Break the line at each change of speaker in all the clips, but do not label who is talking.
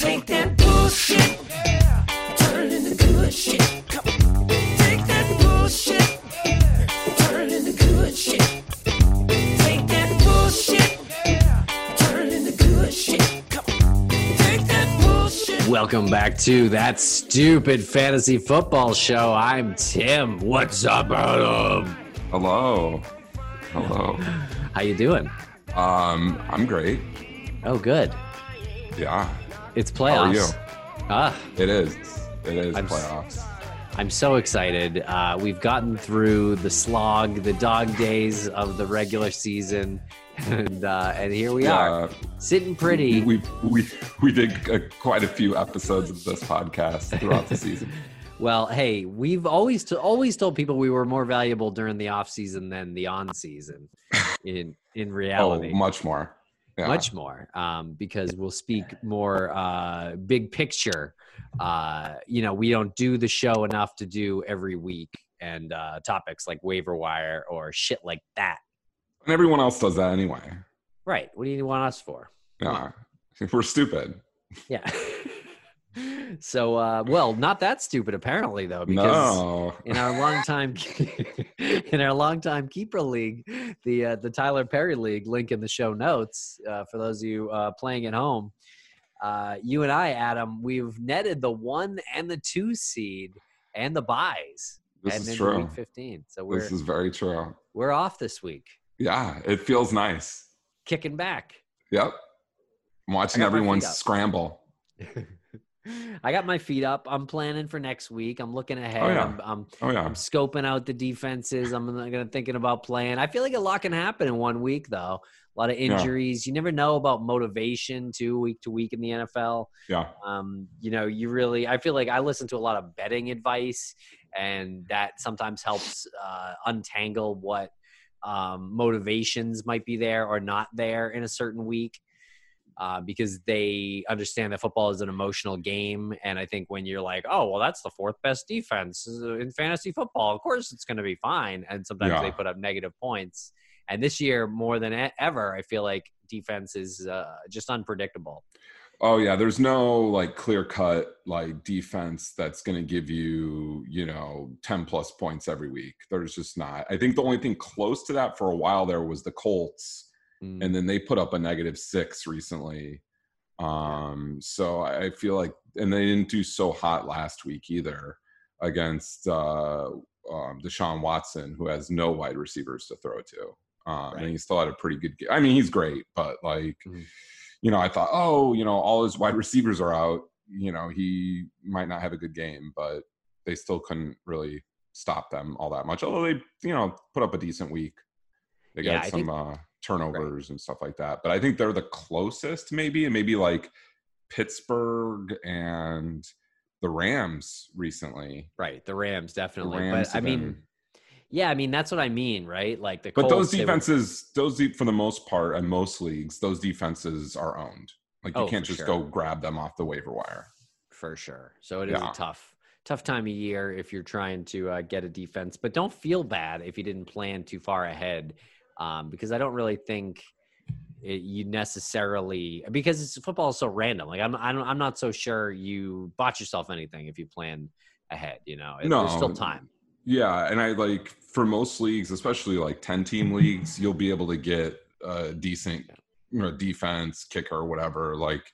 Take that bullshit, turn it into good shit. Come on. Take that bullshit, turn into good shit. Take that bullshit, turn into good shit. Come on. Take that bullshit.
Welcome back to that stupid fantasy football show. I'm Tim. What's up, Adam?
Hello. Hello.
How you doing?
Um, I'm great.
Oh, good.
Yeah,
It's playoffs.
How are you?
Ah,
it is. It is
I'm
playoffs.
I'm so excited. Uh, we've gotten through the slog, the dog days of the regular season, and uh, and here we are, sitting pretty.
we we we did uh, quite a few episodes of this podcast throughout the season.
Well, hey, we've always to, always told people we were more valuable during the off season than the on season. In in
Oh,
reality,
much more. Yeah.
much more um, because we'll speak more uh, big picture. Uh, you know, we don't do the show enough to do every week and uh, topics like waiver wire or shit like that.
And everyone else does that anyway.
Right? What do you want us for?
Yeah, we're stupid.
Yeah. so, uh, well, not that stupid apparently though, because.
No.
in our long time in our long time keeper league the uh, the tyler perry league link in the show notes uh, for those of you uh, playing at home uh, you and i adam we've netted the one and the two seed and the byes
This
heading
is true.
week 15 so we're
This is very true.
we're off this week
Yeah, it feels nice.
kicking back
Yep. I'm watching
I got my
everyone scramble.
I got my feet up. I'm planning for next week. I'm looking ahead.
Oh, yeah.
I'm, I'm
Oh yeah.
I'm scoping out the defenses. I'm gonna thinking about playing. I feel like a lot can happen in one week, though. A lot of
Yeah.
injuries. You never know about motivation too, week to week in the NFL.
Yeah.
Um, you know, you really. I feel like I listen to a lot of betting advice, and that sometimes helps uh, untangle what um, motivations might be there or not there in a certain week. Uh, because they understand that football is an emotional game, and I think when you're like, "Oh, well, that's the fourth best defense in fantasy football. Of course, it's going to be fine." And sometimes
Yeah.
they put up negative points. And this year, more than ever, I feel like defense is uh, just unpredictable.
Oh yeah, there's no like clear cut like defense that's going to give you, you know, 10 plus points every week. There's just not. I think the only thing close to that for a while there was the Colts
Mm.
and then they put up a negative 6 recently. Um so I feel like and they didn't do so hot last week either against uh um Deshaun Watson who has no wide receivers to throw to. Um
Right.
and he still had a pretty good game. I mean, he's great, but like
Mhm.
you know, I thought, oh, you know, all his wide receivers are out. You know, he might not have a good game, but they still couldn't really stop them all that much. Although they, you know, put up a decent week. They got
I
some
think-
uh, turnovers and stuff like that. But I think they're the closest, maybe, and maybe like Pittsburgh and the Rams recently.
right, the Rams
The
definitely.
Rams
but I mean,
been-
yeah, I mean that's what I mean, right? Like the
but those
they were-
defenses, those de- for the most part, in most leagues, those defenses are owned. Like you
Oh,
can't just
sure.
go grab them off the waiver wire.
for sure. So it is
Yeah.
a tough, tough time of year if you're trying to uh, get a defense. But don't feel bad if you didn't plan too far ahead, um, because I don't really think it, you necessarily because it's, football is so random. Like I'm, I'm, I'm not so sure you bought yourself anything if you plan ahead. You know, there's still time.
Yeah, and I like for most leagues, especially like ten team leagues, you'll be able to get a decent you know, defense, kicker, whatever. Like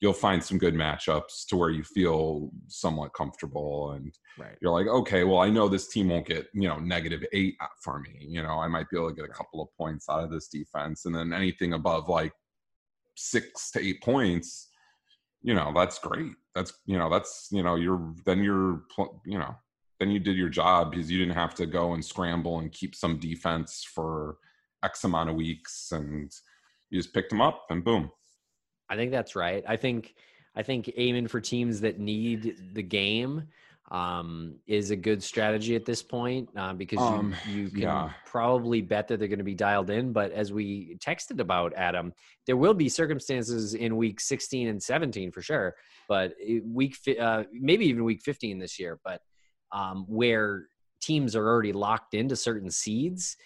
you'll find some good matchups to where you feel somewhat comfortable, and
Right.
you're like, okay, well, I know this team won't get you know negative eight for me. You know, I might be able to get a couple of points out of this defense, and then anything above like six to eight points, you know, that's great. That's you know, that's you know, you're then you're you know then you did your job because you didn't have to go and scramble and keep some defense for X amount of weeks, and you just picked them up and boom.
I think that's right. I think I think aiming for teams that need the game um, is a good strategy at this point uh, because
Um,
you, you can
yeah.
probably bet that they're going to be dialed in. But as we texted about Adam, there will be circumstances in week 16 and 17 for sure. But week uh, maybe even week 15 this year, but um, where teams are already locked into certain seeds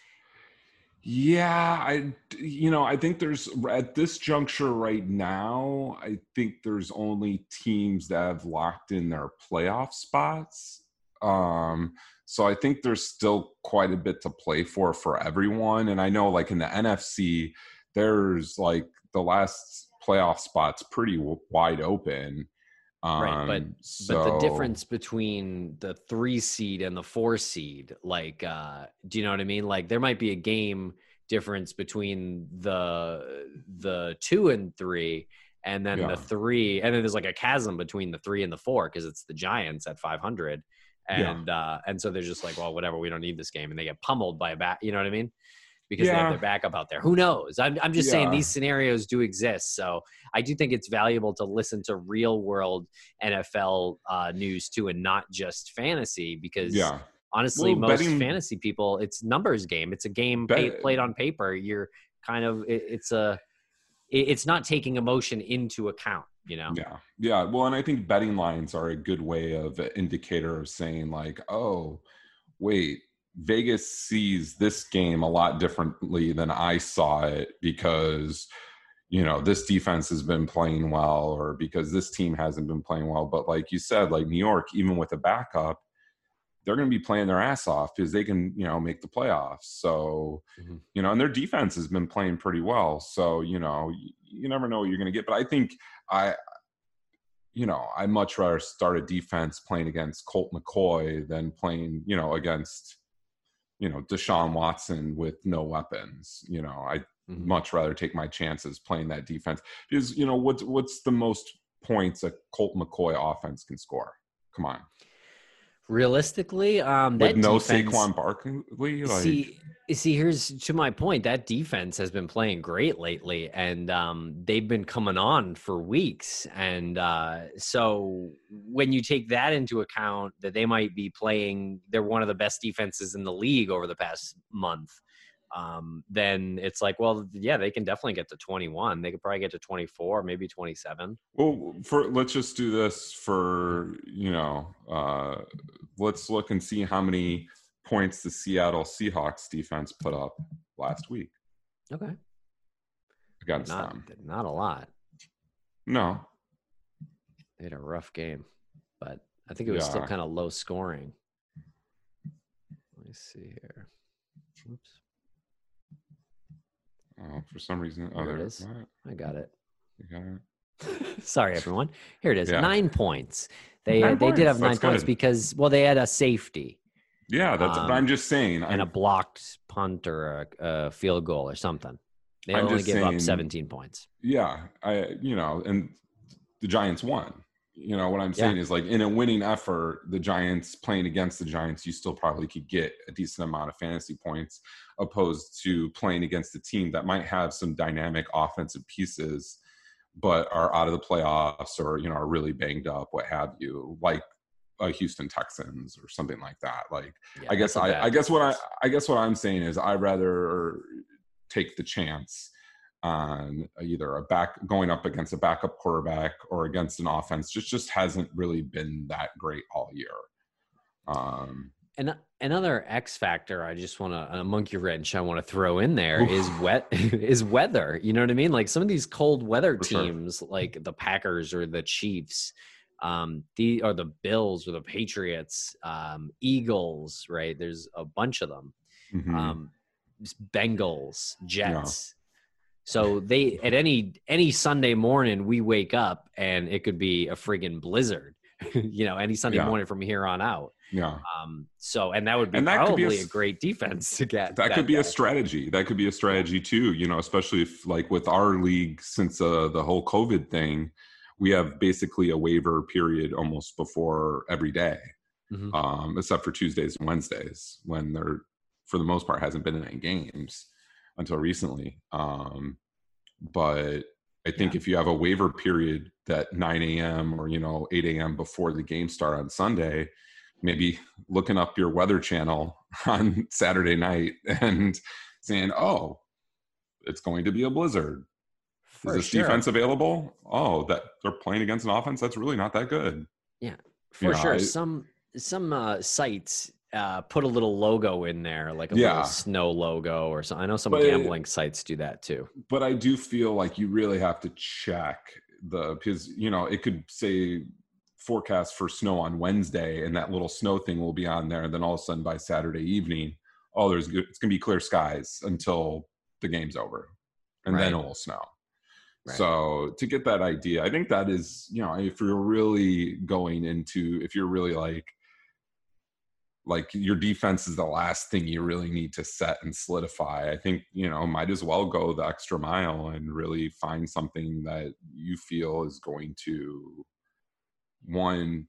Yeah, I you know, I think there's at this juncture right now, I think there's only teams that have locked in their playoff spots. Um so I think there's still quite a bit to play for for everyone and I know like in the NFC there's like the last playoff spots pretty wide open. Um,
Right, but-
so,
But the difference between the three seed and the four seed, like, uh, do you know what I mean? Like, there might be a game difference between the the two and three, and then
Yeah.
the three, and then there's like a chasm between the three and the four because it's the Giants at 500,
Yeah.
and uh, and so they're just like, well, whatever, we don't need this game, and they get pummeled by a bat. You know what I mean? Because they have their backup out there. Who knows? I'm I'm just saying these scenarios do exist. So I do think it's valuable to listen to real world NFL uh, news too, and not just fantasy. Because
yeah.
honestly,
Well,
most
betting-
fantasy people, it's numbers game. It's a game
Bet-
played on paper. You're kind of it, it's a it- it's not taking emotion into account. You know,
Yeah. Yeah. Well, and I think betting lines are a good way of indicator of saying, like, oh, wait, Vegas sees this game a lot differently than I saw it because, you know, this defense has been playing well or because this team hasn't been playing well. But like you said, like New York, even with a backup, they're going to be playing their ass off because they can, you know, make the playoffs. So,
Mhm.
you know, and their defense has been playing pretty well. So, you know, you, you never know what you're going to get. But I think I, you know, I much rather start a defense playing against Colt McCoy than playing, you know, against, you know, Deshaun Watson with no weapons. You know, I
Mhm.
much rather take my chances playing that defense because you know what's what's the most points a Colt McCoy offense can score? Come on,
realistically, um,
with no
defense-
Saquon Barkley, like
see, see, here's to my point. That defense has been playing great lately, and um, they've been coming on for weeks. And uh, so, when you take that into account, that they might be playing, they're one of the best defenses in the league over the past month. Um, then it's like, well, yeah, they can definitely get to 21. They could probably get to 24, maybe 27.
Well, for let's just do this for you know, uh, let's look and see how many points the Seattle Seahawks defense put up last week
Okay,
against
not
them.
not a lot.
No,
They had a rough game, but I think it was still kind of low scoring. Let me see here. Oops,
oh, for some reason, oh,
it
there
is. I got it.
You got it?
Sorry, everyone. Here it is.
Yeah.
Nine points. They
Nine
they did have nine
that's
points
good.
because well they had a safety
Yeah, that's.
Um,
but I'm just saying.
and a
I'm,
blocked punt or a, a field goal or something. They
I'm
only gave up 17 points.
yeah, I. You know, and the Giants won. You know what I'm
Yeah.
saying is like in a winning effort, the Giants playing against the Giants, you still probably could get a decent amount of fantasy points, opposed to playing against a team that might have some dynamic offensive pieces, but are out of the playoffs or you know are really banged up, what have you, like a Houston Texans or something like that. Like
Yeah,
I guess I, I guess what I. I guess what I'm saying is I rather take the chance on either a back going up against a backup quarterback or against an offense just just hasn't really been that great all year. Um,
And another X factor I just want to a monkey wrench I want to throw in there is wet is weather. You know what I mean? Like some of these cold weather
For sure.
teams, like the Packers or the Chiefs, um, the or the Bills or the Patriots, um, Eagles. Right? There's a bunch of them.
mhm.
Um, Bengals, Jets. So they at any any Sunday morning we wake up and it could be a friggin' blizzard. you know, any Sunday
Yeah.
morning from here on out.
yeah,
Um, so and that would be
And that could be a
probably a, great defense to get.
that could be a strategy. That could be a strategy too. You know, especially if like with our league since uh, the whole COVID thing, we have basically a waiver period almost before every day.
Mhm.
um, except for Tuesdays and Wednesdays when there, for the most part, hasn't been any games until recently. Um, but I think
Yeah.
if you have a waiver period that 9 a.m. or you know 8 a.m. before the game start on Sunday, maybe looking up your weather channel on Saturday night and saying, "Oh, it's going to be a blizzard.
For
Is this
sure.
defense available? Oh, that they're playing against an offense that's really not that good."
Yeah, for
Yeah,
sure.
I-
some some uh, sites uh, put a little logo in there, like a
Yeah.
little snow logo or something. I know some
But-
gambling sites do that too.
but I do feel like you really have to check the because you know it could say forecast for snow on Wednesday and that little snow thing will be on there and then all of a sudden by Saturday evening oh there's it's gonna be clear skies until the game's over and then it will snow
Right.
so to get that idea I think that is you know if you're really going into if you're really like like your defense is the last thing you really need to set and solidify. I think, you know, might as well go the extra mile and really find something that you feel is going to one,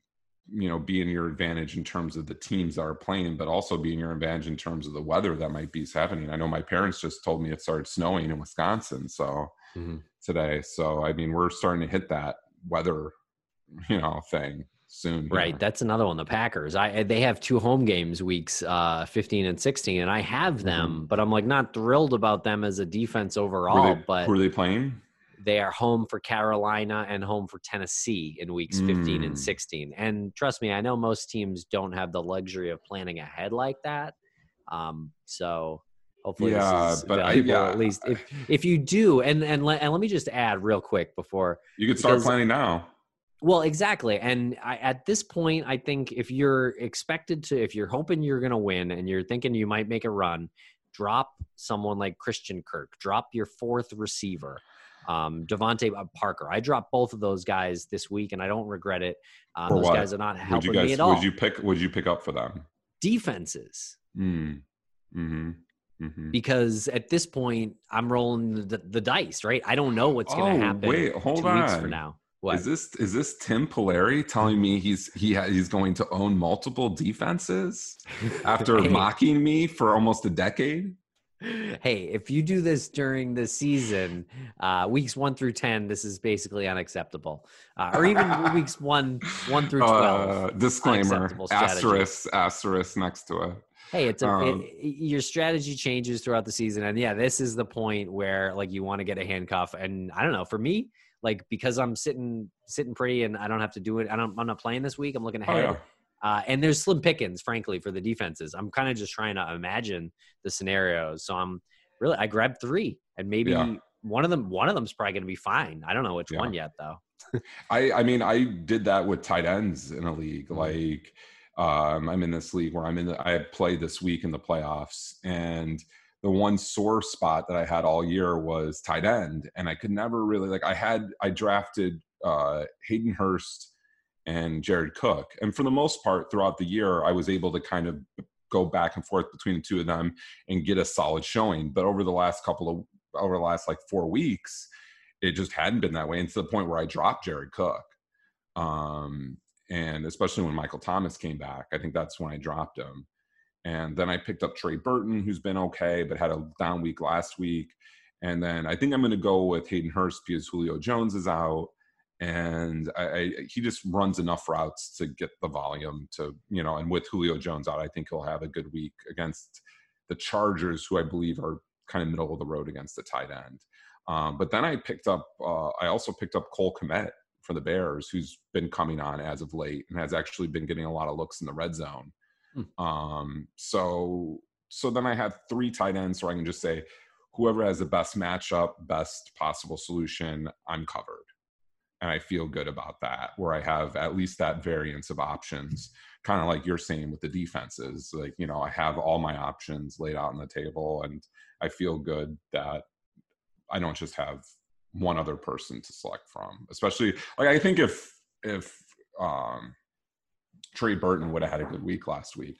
you know, be in your advantage in terms of the teams that are playing, but also be in your advantage in terms of the weather that might be happening. I know my parents just told me it started snowing in Wisconsin. So
Mhm.
today. So I mean we're starting to hit that weather, you know, thing soon. here.
Right. That's another one. The Packers. I they have two home games weeks uh 15 and 16 and I have them, but I'm like not thrilled about them as a defense overall,
they,
but
who are they playing?
they are home for Carolina and home for Tennessee in weeks 15 and
Mm.
16. And trust me, I know most teams don't have the luxury of planning ahead like that. Um, so hopefully
Yeah,
this is
but I- yeah,
at least if, if you do. And and let, and let me just add real quick before
You could start planning now.
Well, exactly. And I, at this point, I think if you're expected to, if you're hoping you're going to win and you're thinking you might make a run, drop someone like Christian Kirk, drop your fourth receiver, um, DeVante Parker. I dropped both of those guys this week and I don't regret it. Uh,
For
those
what?
guys are not helping
you
me at all.
would you pick would you pick up for them?
Defenses.
Mm. Mm-hmm. Mm-hmm.
Because at this point, I'm rolling the, the dice, right? I don't know what's going
Oh,
to happen
wait, hold
two weeks
on.
from now. What?
Is this is this Tim Polari telling me he's he ha, he's going to own multiple defenses after
Hey.
mocking me for almost a decade?
hey, if you do this during the season, uh, weeks one through ten, this is basically unacceptable. Uh, or even weeks one one through twelve.
Uh, disclaimer: asterisk asterisk next to it.
hey, it's a
um,
it- your strategy changes throughout the season, and yeah, this is the point where like you want to get a handcuff. And I don't know, for me, like because I'm sitting sitting pretty, and I don't have to do it. I don't. I'm not playing this week. I'm looking
Oh
ahead.
yeah.
Uh, and there's slim pickings, frankly, for the defenses. I'm kind of just trying to imagine the scenarios. So I'm really, I grabbed three, and maybe
Yeah.
one of them, one of them's probably going to be fine. I don't know which
Yeah.
one yet, though.
I I mean I did that with tight ends in a league.
Mhm.
Like um, I'm in this league where I'm in. The, I played this week in the playoffs, and the one sore spot that I had all year was tight end, and I could never really like. I had I drafted uh, Hayden Hurst and Jared Cook, and for the most part throughout the year, I was able to kind of go back and forth between the two of them and get a solid showing. But over the last couple of over the last like four weeks, it just hadn't been that way, and to the point where I dropped Jared Cook. Um, and especially when Michael Thomas came back, I think that's when I dropped him. And then I picked up Trey Burton, who's been okay, but had a down week last week. And then I think I'm going to go with Hayden Hurst because Julio Jones is out, and I, I, he just runs enough routes to get the volume to you know. And with Julio Jones out, I think he'll have a good week against the Chargers, who I believe are kind of middle of the road against the tight end. Um, but then I picked up, uh, I also picked up Cole Kmet for the Bears, who's been coming on as of late and has actually been getting a lot of looks in the red zone.
Hmm.
Um, so, so then I have three tight ends, so I can just say, whoever has the best matchup, best possible solution, I'm covered. And I feel good about that, where I have at least that variance of options, kind of like you're saying with the defenses. Like, you know, I have all my options laid out on the table, and I feel good that I don't just have one other person to select from. Especially like I think if if um Trey Burton would have had a good week last week.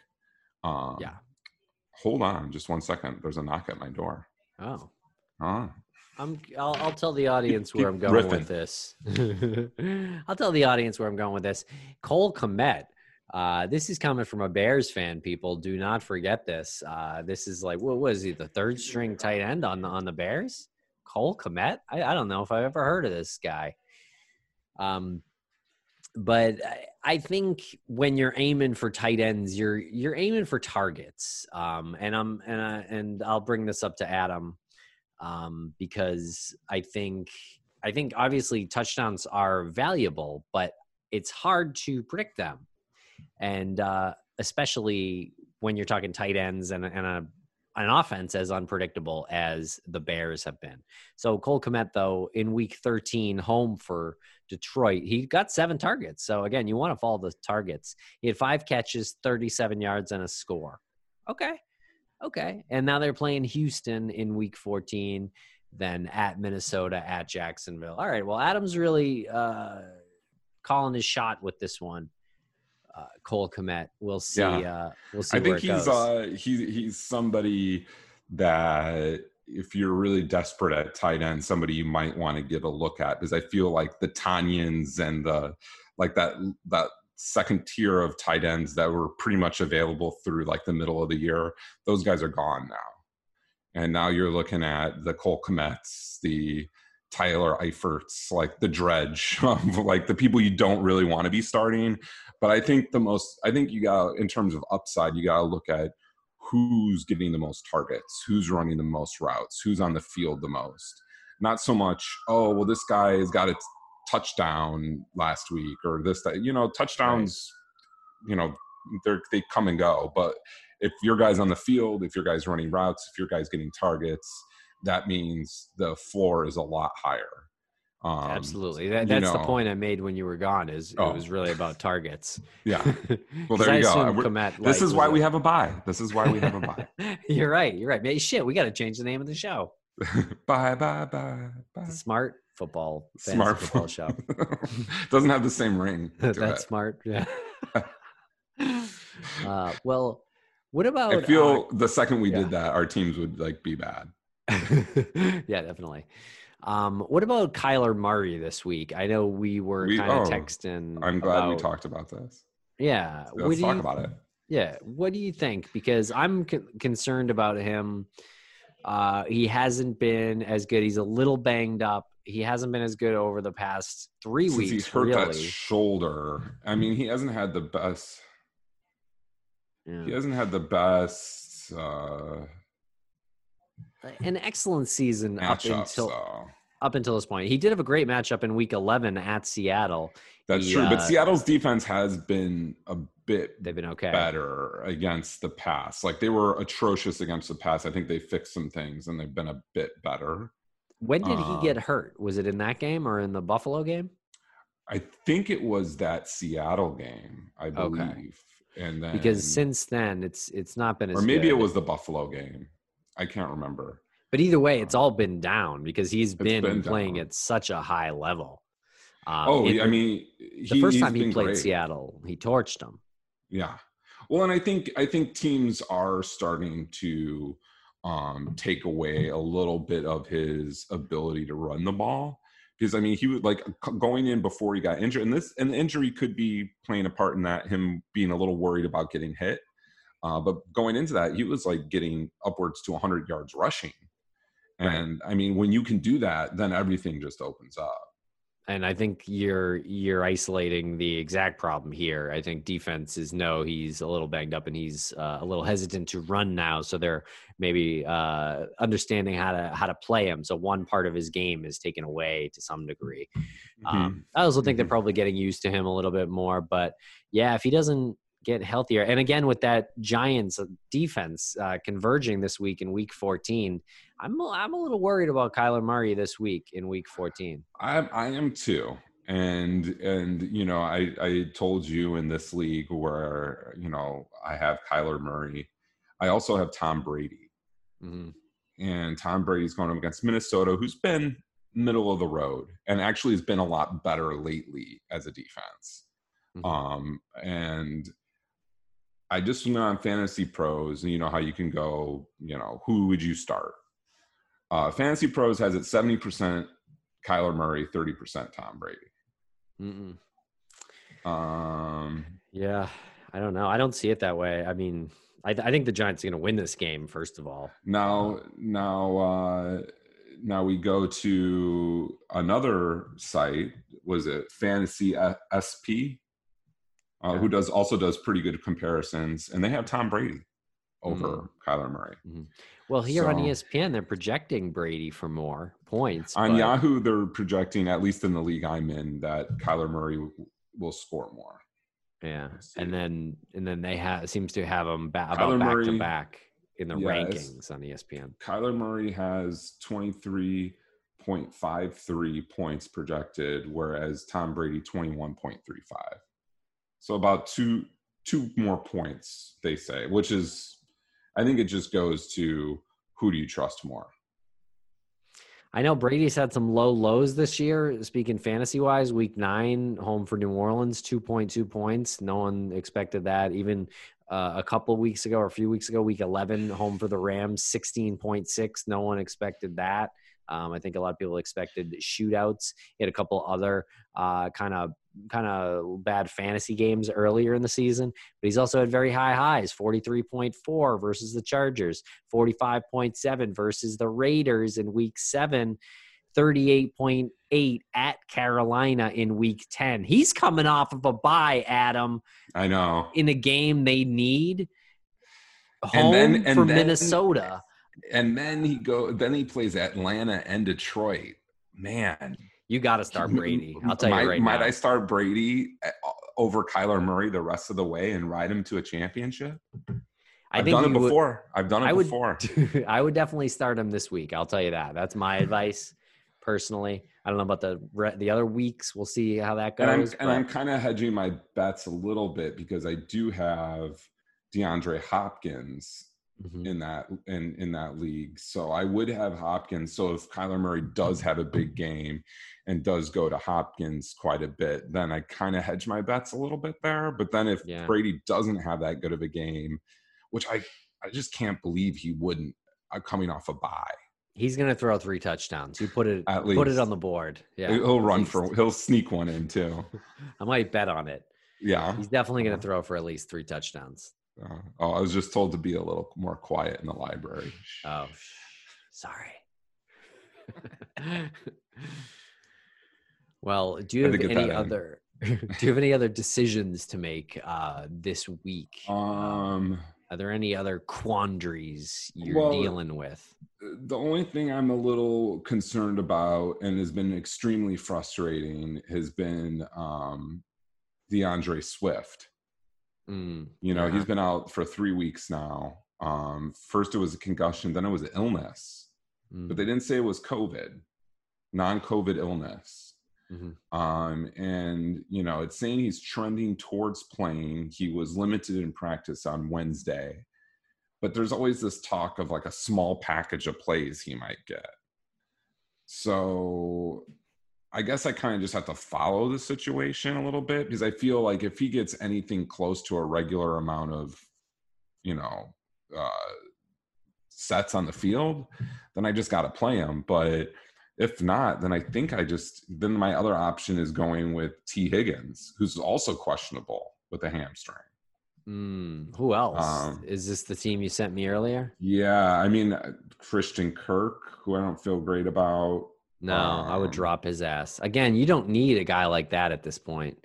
Um
Yeah.
Hold on just one second. There's a knock at my door.
Oh,
Huh.
I'm. I'll, I'll tell the audience where I'm going
riffing.
with this. I'll tell the audience where I'm going with this. Cole Kmet. Uh, this is coming from a Bears fan. People do not forget this. Uh, this is like what was he? The third string tight end on the on the Bears. Cole Kmet. I, I don't know if I've ever heard of this guy. Um, but I, think when you're aiming for tight ends, you're you're aiming for targets. Um, and I'm and I, and I'll bring this up to Adam um, because I think I think obviously touchdowns are valuable, but it's hard to predict them, and uh, especially when you're talking tight ends and, and a an offense as unpredictable as the Bears have been. So Cole Kmet, though, in week 13, home for Detroit, he got seven targets. So again, you want to follow the targets. He had five catches, 37 yards, and a score. Okay. Okay. And now they're playing Houston in week 14, then at Minnesota, at Jacksonville. All right. Well, Adams really uh, calling his shot with this one. Uh, Cole Kmet. We'll see.
Yeah.
Uh, we'll see.
I think he's uh he's he's somebody that if you're really desperate at tight end, somebody you might want to give a look at because I feel like the Tonyans and the like that that second tier of tight ends that were pretty much available through like the middle of the year, those guys are gone now. And now you're looking at the Cole Kmets, the Tyler Eiferts, like the dredge, of like the people you don't really want to be starting. But I think the most, I think you got, in terms of upside, you got to look at who's getting the most targets, who's running the most routes, who's on the field the most. Not so much, oh, well, this guy has got a t- touchdown last week or this, that, you know, touchdowns, you know, they're, they come and go. But if your guy's on the field, if your guy's running routes, if your guy's getting targets, that means the floor is a lot higher. Um,
Absolutely. That,
you
that's the point I made when you were gone. Is
Oh.
it was really about targets.
yeah.
Well,
there
I
you go.
assumed
We're- This
like,
is why we have a bye. This is why we have a bye.
You're right. You're right. Man, shit, we got to change the name of the show.
bye, bye, bye, bye.
Smart Football
Smart
Football Show.
Doesn't have the same ring.
That's
it.
smart. Yeah. uh, well, what about?
I feel the second we
yeah.
did that, our teams would like be bad.
yeah, definitely. Um, what about Kyler Murray this week? I know we were
We-
kind of
oh,
texting.
I'm glad we talked about this.
Yeah. what
Let's talk
you-
about it.
Yeah. What do you think? Because I'm con- concerned about him. Uh, he hasn't been as good. He's a little banged up. He hasn't been as good over the past three
Since
weeks.
he's hurt that shoulder, I mean, he hasn't had the best.
Yeah.
He hasn't had the best uh,
An excellent season up until
though.
up until this point. He did have a great matchup in Week 11 at Seattle.
That's
He,
true, but
uh,
Seattle's defense has been a bit
They've been okay.
better against the pass. Like they were atrocious against the pass. I think they fixed some things and they've been a bit better.
When did he get
Um,
hurt? Was it in that game or in the Buffalo game?
I think it was that Seattle game, I
Okay.
believe. And then
Because since then, it's it's not been as.
or maybe it was the Buffalo game. I can't remember.
But either way, it's all been down because he's been,
been
playing
down.
at such a high level. Um,
oh,
in
I mean,
the first time he played
great.
Seattle, he torched them.
Yeah. Well, and I think I think teams are starting to um take away a little bit of his ability to run the ball because I mean he was like going in before he got injured and this and the injury could be playing a part in that him being a little worried about getting hit. Uh, but going into that, he was like getting upwards to 100 yards rushing.
Right.
And I mean, when you can do that, then everything just opens up.
And I think you're you're isolating the exact problem here. I think defenses know he's a little banged up and he's uh, a little hesitant to run now, so they're maybe uh, understanding how to how to play him. So one part of his game is taken away to some degree.
Mm-hmm.
Um, I also think they're
Mhm.
probably getting used to him a little bit more. But yeah, if he doesn't get healthier, and again with that Giants uh, defense uh, converging this week in Week 14, I'm a- I'm a little worried about Kyler Murray this week in Week 14.
I I am too. And and you know, I I told you in this league where you know I have Kyler Murray. I also have Tom Brady.
Mhm.
And Tom Brady's going up against Minnesota, who's been middle of the road and actually has been a lot better lately as a defense.
Mhm.
Um, and I just went on Fantasy Pros, and you know how you can go, you know, who would you start? Uh, Fantasy Pros has it 70% Kyler Murray, 30% Tom Brady.
Mm-mm.
Um,
Yeah, I don't know. I don't see it that way. I mean, I, I think the Giants are going to win this game. First of all,
now, now, uh, now we go to another site. Was it Fantasy SP? Uh, Who does also does pretty good comparisons, and they have Tom Brady over
Mm.
Kyler Murray.
well, here on E ESPN, they're projecting Brady for more points.
On
but-
Yahoo, they're projecting, at least in the league I'm in, that Kyler Murray w- will score more.
Yeah, and then and then they have seems to have them ba- about back to back in the
Yeah, it's-
rankings on ESPN.
Kyler Murray has 23.53 points projected, whereas Tom Brady 21.35. So about two two more points, they say, which is I think it just goes to who do you trust more?
I know Brady's had some low lows this year. Speaking fantasy wise, week nine, home for New Orleans, 2.2 points. No one expected that. Even uh, a couple weeks ago or a few weeks ago, week 11, home for the Rams, 16.6. No one expected that. Um, I think a lot of people expected shootouts. He had a couple other kind of kind of bad fantasy games earlier in the season, but he's also had very high highs 43.4 versus the Chargers, 45.7 versus the Raiders in week seven, 38.8 at Carolina in week 10. He's coming off of a bye, Adam,
I know.
in a game they need.
And
Home
then- and
for
then-
Minnesota.
And then he go then he plays Atlanta and Detroit. Man,
You got to start Brady. I'll tell
might,
you right
might
now.
I start Brady uh, over Kyler Murray the rest of the way and ride him to a championship?
I
I've
think
done it
you would-
before. I've done it
I would-
before.
I would definitely start him this week. I'll tell you that. That's my advice personally. I don't know about the the other weeks. We'll see how that
and I'm
goes.
and I'm kind of hedging my bets a little bit because I do have DeAndre Hopkins
Mhm.
in that in in that league. So I would have Hopkins. So if Kyler Murray does have a big game and does go to Hopkins quite a bit, then I kind of hedge my bets a little bit there. But then if
Yeah.
Brady doesn't have that good of a game, which I I just can't believe he wouldn't uh, coming off a bye.
He's gonna throw three touchdowns. You put it
At
put it on the board. Yeah,
he'll run for he'll sneak one in too.
I might bet on it.
Yeah.
He's definitely gonna
Uh-huh.
throw for at least three touchdowns.
Uh, oh, I was just told to be a little more quiet in the library.
Oh, sorry. well, do you have any other? do you have any other decisions to make uh, this week?
Um,
Are there any other quandaries you're
Well,
dealing with?
the only thing I'm a little concerned about and has been extremely frustrating has been um, D'Andre Swift.
Mm,
You know,
yeah.
he's been out for three weeks now. Um, first, it was a concussion, then it was an illness,
mm,
but they didn't say it was COVID, non COVID illness.
mhm.
Um, and, you know, it's saying he's trending towards playing. He was limited in practice on Wednesday, but there's always this talk of like a small package of plays he might get. So I guess I kind of just have to follow the situation a little bit because I feel like if he gets anything close to a regular amount of, you know, uh, sets on the field, then I just got to play him. But if not, then I think I just then my other option is going with Tee Higgins, who's also questionable with a hamstring.
Mm, who else?
Um,
Is this the team you sent me earlier?
Yeah, I mean uh, Christian Kirk, who I don't feel great about.
No, I would
um,
drop his ass. Again, you don't need a guy like that at this point.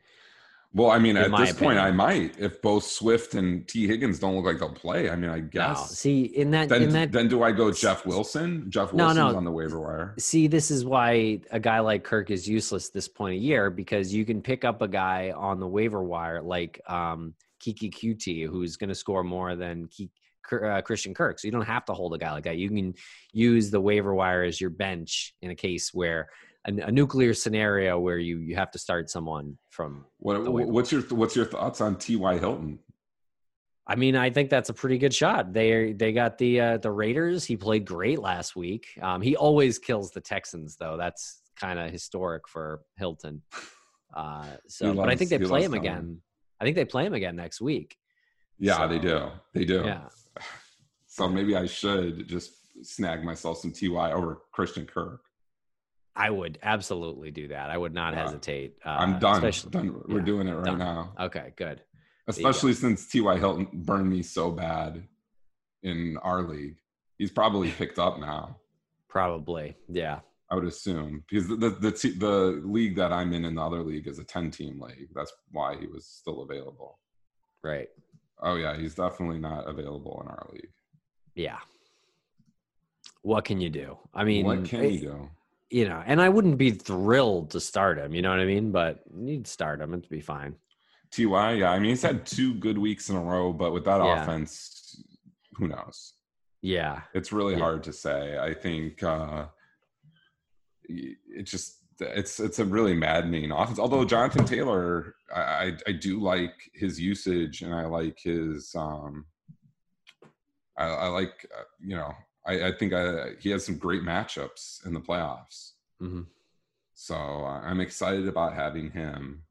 Well, I mean, at this point, I might if both Swift and Tee Higgins don't look like they'll play. I mean, I
No,
guess.
see in that
then,
in that
then do I go Jeff Wilson? Jeff
No,
Wilson's
no.
on the waiver wire.
see this is why a guy like Kirk is useless this point of year because you can pick up a guy on the waiver wire like um, Keke Coutee who's going to score more than Ki- Kir- uh, Christian Kirk. So you don't have to hold a guy like that. You can use the waiver wire as your bench in a case where a, a nuclear scenario where you you have to start someone from.
What, what's your what's your thoughts on T. Y. Hilton?
I mean, I think that's a pretty good shot. They they got the uh, the Raiders. He played great last week. Um, he always kills the Texans, though. That's kind of historic for Hilton. Uh, so, but I think they play him again. I think they play him again next week.
Yeah, they do. They do.
Yeah,
So maybe I should just snag myself some Ty over Christian Kirk.
I would absolutely do that. I would not
Yeah.
hesitate. Uh,
I'm done. Done. We're
yeah,
doing it right
done.
now.
okay, good.
Especially since Ty Hilton burned me so bad in our league. He's probably picked up now.
Probably, yeah.
I would assume because the the the, te- the league that I'm in in the other league is a 10 team league. That's why he was still available.
Right.
Oh yeah, he's definitely not available in our league.
Yeah. What can you do? I mean,
what can
it-
he do?
you know, and I wouldn't be thrilled to start him. You know what I mean? But you'd start him; it'd be fine.
Ty, yeah, I mean he's had two good weeks in a row, but with that
Yeah.
offense, who knows?
Yeah.
It's really
Yeah.
hard to say. I think uh, it just it's it's a really maddening offense. Although Jonathan Taylor, I I, I do like his usage and I like his um, I, I like uh, you know I, I think I, he has some great matchups in the playoffs.
hmm
So uh, I'm excited about having him.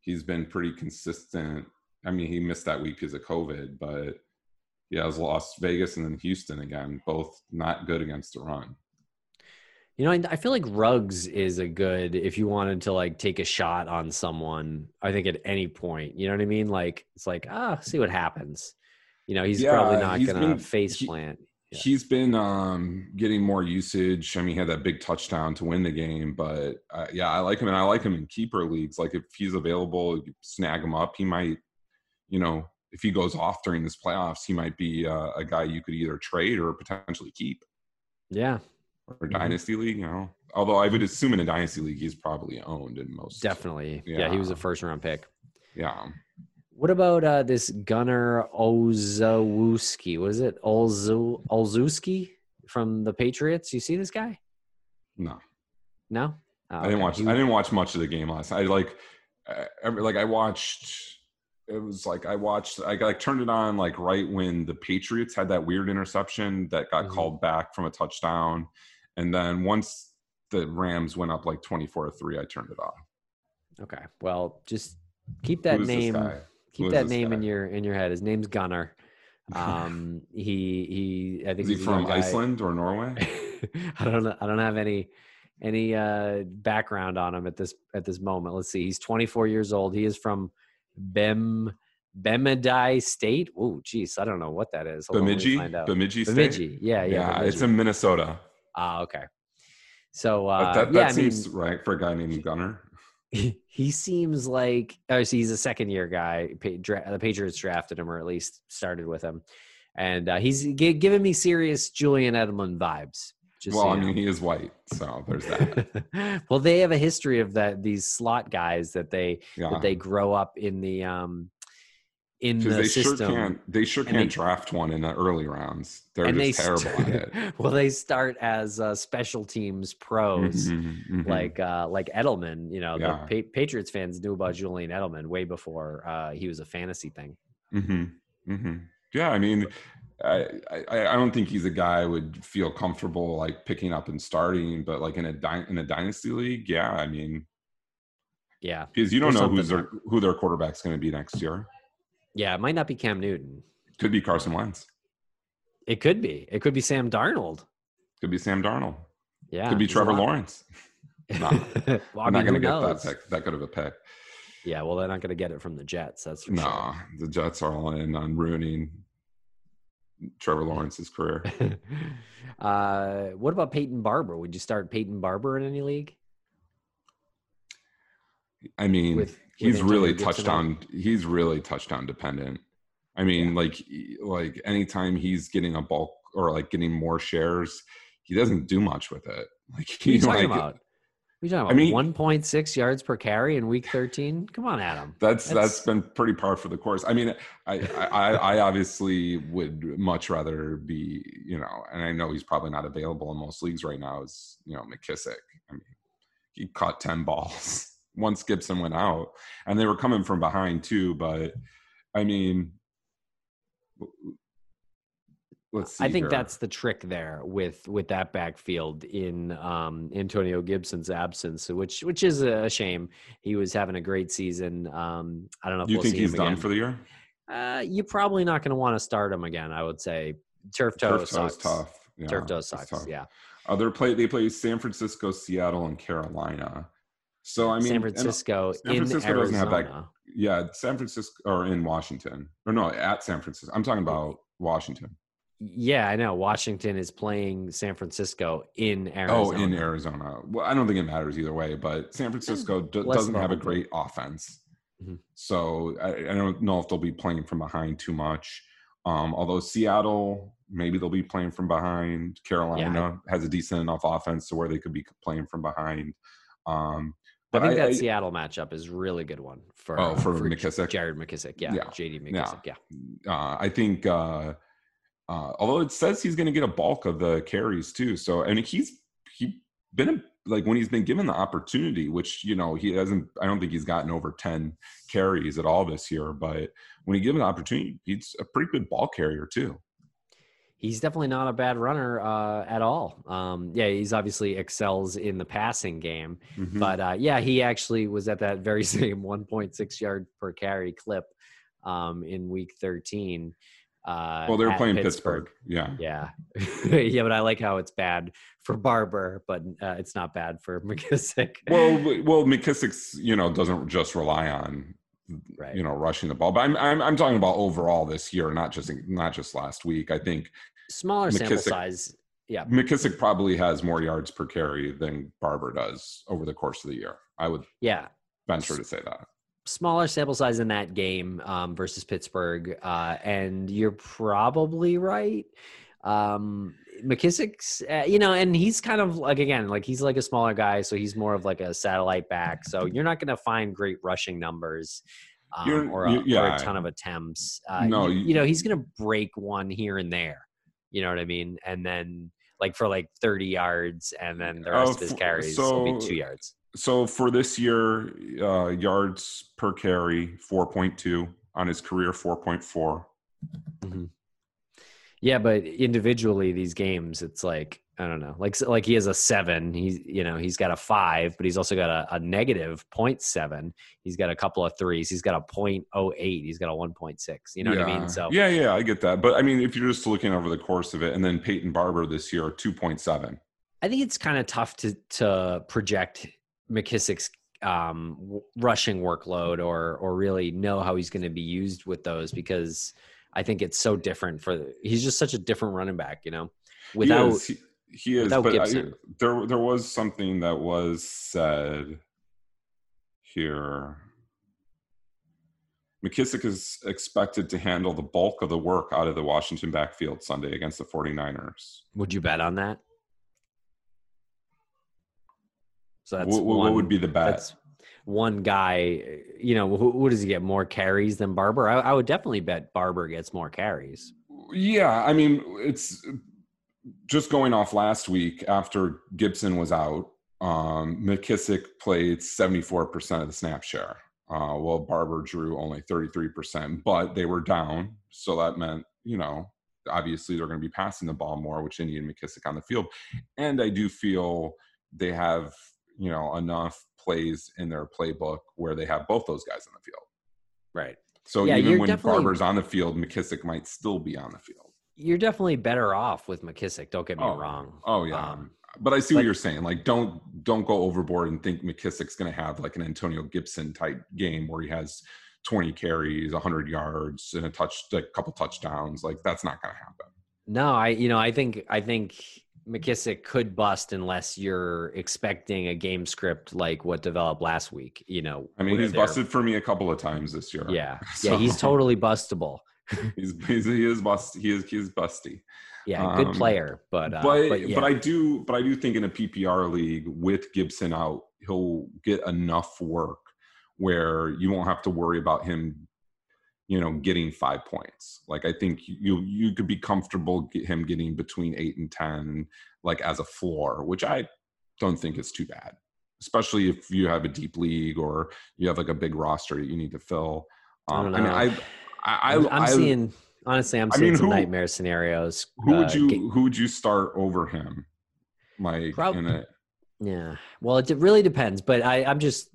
He's been pretty consistent. I mean, he missed that week because of COVID, but he has Las Vegas and then Houston again, both not good against the run.
You know, I, I feel like Ruggs is a good if you wanted to like take a shot on someone. I think at any point, you know what I mean. Like it's like ah, see what happens. You know, he's
Yeah,
probably not
he's
gonna
been-
face
he-
plant. Yeah.
He's been um, getting more usage. I mean, he had that big touchdown to win the game, but uh, yeah, I like him, and I like him in keeper leagues. Like if he's available, snag him up. He might, you know, if he goes off during this playoffs, he might be uh, a guy you could either trade or potentially keep.
Yeah,
or
Mhm.
dynasty league, you know. Although I would assume in a dynasty league he's probably owned in most.
definitely. Yeah, he was a first round pick.
Yeah,
What about uh, this Gunnar Olszewski? What is it? Olzu from the Patriots. You see this guy?
no,
No, Oh,
I didn't
okay.
watch. I didn't watch much of the game last. night. I like, uh, every, like I watched. It was like I watched. I like turned it on like right when the Patriots had that weird interception that got
Mhm.
called back from a touchdown, and then once the Rams went up like twenty four to three, I turned it off.
Okay. Well, just keep that name. Keep that name in your in your head. His name's Gunnar. Um, he he. I think
Is he from. Iceland or Norway?
I don't know. I don't have any any uh background on him at this at this moment. Let's see. He's 24 years old. He is from Bem Bemidji State. Oh, geez, I don't know what that is. Hold on,
Bemidji,
find out.
Bemidji, State?
Bemidji. Yeah, yeah.
Yeah, it's in Minnesota.
Ah, okay. So uh,
that, that
yeah, I
seems
mean,
right for a guy named Gunnar.
he, he seems like oh, so he's a second year guy. The Patriots drafted him, or at least started with him, and uh, he's gi- giving me serious Julian Edelman vibes. Just so
well, I
you know.
mean, he is white, so there's that.
well, they have a history of that. These slot guys that they
Yeah,
that they grow up in the um in the
they
system.
sure can't. They sure can't
they-
draft one in the early rounds. They're
and they
just terrible
start,
at it.
well, they start as uh, special teams pros.
Mhm, mhm.
Like uh, like Edelman, you know,
Yeah.
the pa- Patriots fans knew about Julian Edelman way before uh, he was a fantasy thing.
Mhm, mhm. yeah, I mean, I, I I don't think he's a guy I would feel comfortable like picking up and starting, but like in a dy- in a dynasty league, yeah, I mean,
Yeah,
because you don't
There's
know who's their who their quarterback's going to be next year.
Yeah, it might not be Cam Newton.
Could be Carson Wentz.
It could be. It could be Sam Darnold.
Could be Sam Darnold.
Yeah,
Could be Trevor Lawrence. No,
well,
I'm not going to get that pick, that good of a pick.
Yeah, well, they're not going to get it from the Jets. That's for sure.
No, the Jets are all in on ruining Trevor Lawrence's career.
uh, what about Peyton Barber? Would you start Peyton Barber in any league?
I mean,
with
he's really touchdown. He's really touchdown dependent. I mean, like like anytime he's getting a bulk or like getting more shares, he doesn't do much with it. Like
he's are you
he
talking about? What are you talking
I mean-
One point six yards per carry in week thirteen. Come on, Adam.
that's
That's-
that's been pretty par for the course. I mean, I, I I obviously would much rather be you know, and I know he's probably not available in most leagues right now. Is you know McKissic. I mean, he caught ten balls once Gibson went out, and they were coming from behind too. But I mean, let's see.
I think
here.
that's the trick there with with that backfield in um, Antonio Gibson's absence, which which is a shame. He was having a great season. Um, I don't know if
you
we'll
think he's done
again.
for the year.
Uh, you're probably not going to want to start him again. I would say turf toe
Turf toe is
sucks.
tough. Yeah,
turf toe sucks.
tough.
Yeah.
Uh, they play they play San Francisco, Seattle, and Carolina. So I mean,
San Francisco
San
in
Francisco
Arizona.
doesn't have that- yeah, San Francisco or in Washington or no, at San Francisco. I'm talking about Washington.
Yeah, I know. Washington is playing San Francisco in Arizona.
Oh, in Arizona. Well, I don't think it matters either way, but San Francisco do- doesn't have a great offense.
Mhm.
So I, I don't know if they'll be playing from behind too much. Um, although Seattle, maybe they'll be playing from behind. Carolina has a decent enough offense to where they could be playing from behind. Um,
I think
I-
that
I-
Seattle matchup is really good one for
Oh, for
J-
McKissic?
Jared McKissic. Yeah,
Yeah.
JD
Yeah.
McKissic. Yeah.
uh, I think, uh, uh, although it says he's going to get a bulk of the carries too. So, and he's he been a, like when he's been given the opportunity, which you know he hasn't. I don't think he's gotten over ten carries at all this year. But when he given the opportunity, he's a pretty good ball carrier too.
He's definitely not a bad runner uh, at all. Um, yeah, he's obviously excels in the passing game,
Mhm.
but uh, yeah, he actually was at that very same 1.6 yard per carry clip um, in week 13. Uh,
well, they were playing Pittsburgh. Yeah.
Yeah, yeah, but I like how it's bad for Barber, but uh, it's not bad for McKissic.
Well, well, McKissic's you know doesn't just rely on
right.
you know rushing the ball, but I'm I'm, I'm talking about overall this year, not just not just last week. I think
Smaller sample size. Yeah,
McKissic probably has more yards per carry than Barber does over the course of the year. I would
yeah.
venture to say that.
smaller sample size in that game um, versus Pittsburgh, uh, and you're probably right. Um, McKissic's, uh, you know, and he's kind of like again, like he's like a smaller guy, so he's more of like a satellite back. So you're not going to find great rushing numbers. Um, or, a,
you-
or a ton of attempts. Uh,
No,
you,
you-
know he's going to break one here and there. You know what I mean? And then like for like 30 yards, and then the
Uh,
rest of his carries will be two yards.
So for this year, uh, yards per carry, 4.2 on his career, 4.4.
Yeah, but individually, these games, it's like I don't know, like like he has a seven. He's you know he's got a five, but he's also got a, a negative point seven. He's got a couple of threes. He's got a point oh eight. He's got a one point six. You know what I mean? So
yeah, yeah, I get that. But I mean, if you're just looking over the course of it, and then Peyton Barber this year, 2.7.
I think it's kind of tough to to project McKissic's um, w- rushing workload or or really know how he's going to be used with those because I think it's so different for he's just such a different running back. You know, without
he is, he, he is
without
but I, there there was something that was said here. McKissic is expected to handle the bulk of the work out of the Washington backfield Sunday against the 49ers.
Would you bet on that? So that's
What, what
one,
would be the bet?
One guy. You know, who, who does he get more carries than Barber? I, I would definitely bet Barber gets more carries.
Yeah, I mean, it's just going off last week after Gibson was out. Um, McKissic played 74% of the snap share. Uh, well, Barber drew only 33%, but they were down. So that meant, you know, obviously they're going to be passing the ball more, which Indian McKissic on the field. And I do feel they have, you know, enough plays in their playbook where they have both those guys on the field.
Right.
So
Yeah,
even when Barber's on the field, McKissic might still be on the field.
You're definitely better off with McKissic. Don't get me
Oh,
wrong.
Oh yeah.
Um,
but I see what you're saying. Like, don't don't go overboard and think McKissic's going to have like an Antonio Gibson type game where he has 20 carries, 100 yards, and a touch, a couple touchdowns. Like, that's not going to happen.
no, I you know I think I think McKissic could bust unless you're expecting a game script like what developed last week. You know,
I mean, he's
they're-
busted for me a couple of times this year.
Yeah,
So-
yeah, he's totally bustable.
he's, he's he is bust. He is he's busty.
Yeah, good
Um,
player, but uh,
but
but, yeah.
but I do but I do think in a PPR league with Gibson out, he'll get enough work where you won't have to worry about him, you know, getting five points. Like I think you you could be comfortable get him getting between eight and ten, like as a floor, which I don't think is too bad. Especially if you have a deep league or you have like a big roster that you need to fill.
I
Um, I, mean. I I,
I'm,
I,
I'm
I-
seeing honestly, I'm
I
seeing
mean,
some
who-
nightmare scenarios.
who would
uh,
you
ga-
who would you start over him? Like
Prob- Yeah. Well, it really depends, but I, I'm just